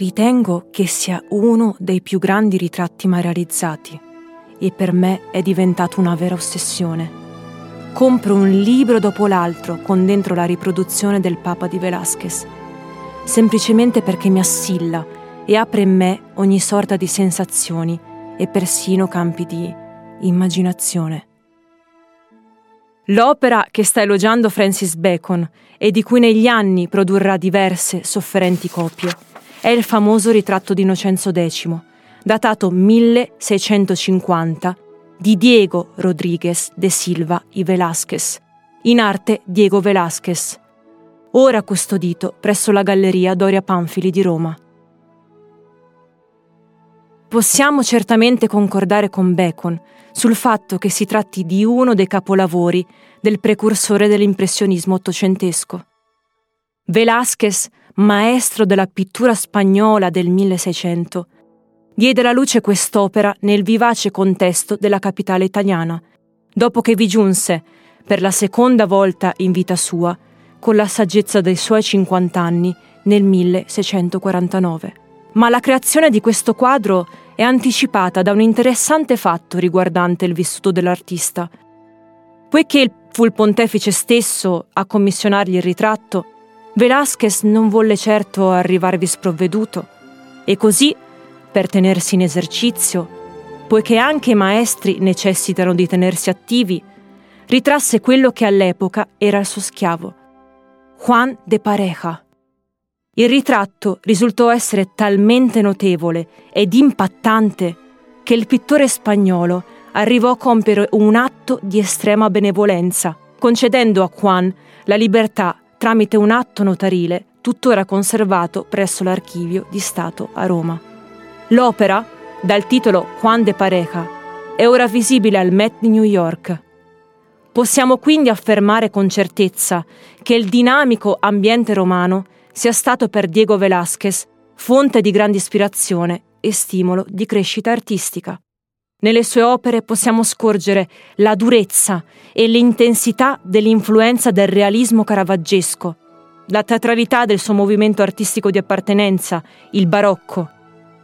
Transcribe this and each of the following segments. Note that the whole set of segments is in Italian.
Ritengo che sia uno dei più grandi ritratti mai realizzati e per me è diventato una vera ossessione. Compro un libro dopo l'altro con dentro la riproduzione del Papa di Velázquez, semplicemente perché mi assilla e apre in me ogni sorta di sensazioni e persino campi di immaginazione. L'opera che sta elogiando Francis Bacon e di cui negli anni produrrà diverse sofferenti copie è il famoso ritratto di Innocenzo X, datato 1650, di Diego Rodríguez de Silva y Velázquez, in arte Diego Velázquez, ora custodito presso la Galleria Doria Panfili di Roma. Possiamo certamente concordare con Bacon sul fatto che si tratti di uno dei capolavori del precursore dell'impressionismo ottocentesco. Velázquez maestro della pittura spagnola del 1600, diede alla luce quest'opera nel vivace contesto della capitale italiana, dopo che vi giunse, per la seconda volta in vita sua, con la saggezza dei suoi 50 anni nel 1649. Ma la creazione di questo quadro è anticipata da un interessante fatto riguardante il vissuto dell'artista. Poiché fu il pontefice stesso a commissionargli il ritratto, Velázquez non volle certo arrivarvi sprovveduto e così, per tenersi in esercizio, poiché anche i maestri necessitano di tenersi attivi, ritrasse quello che all'epoca era il suo schiavo, Juan de Pareja. Il ritratto risultò essere talmente notevole ed impattante che il pittore spagnolo arrivò a compiere un atto di estrema benevolenza, concedendo a Juan la libertà tramite un atto notarile tuttora conservato presso l'Archivio di Stato a Roma. L'opera, dal titolo Juan de Pareja, è ora visibile al Met di New York. Possiamo quindi affermare con certezza che il dinamico ambiente romano sia stato per Diego Velázquez fonte di grande ispirazione e stimolo di crescita artistica. Nelle sue opere possiamo scorgere la durezza e l'intensità dell'influenza del realismo caravaggesco, la teatralità del suo movimento artistico di appartenenza, il barocco,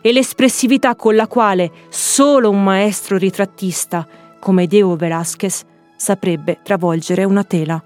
e l'espressività con la quale solo un maestro ritrattista come Diego Velázquez saprebbe travolgere una tela.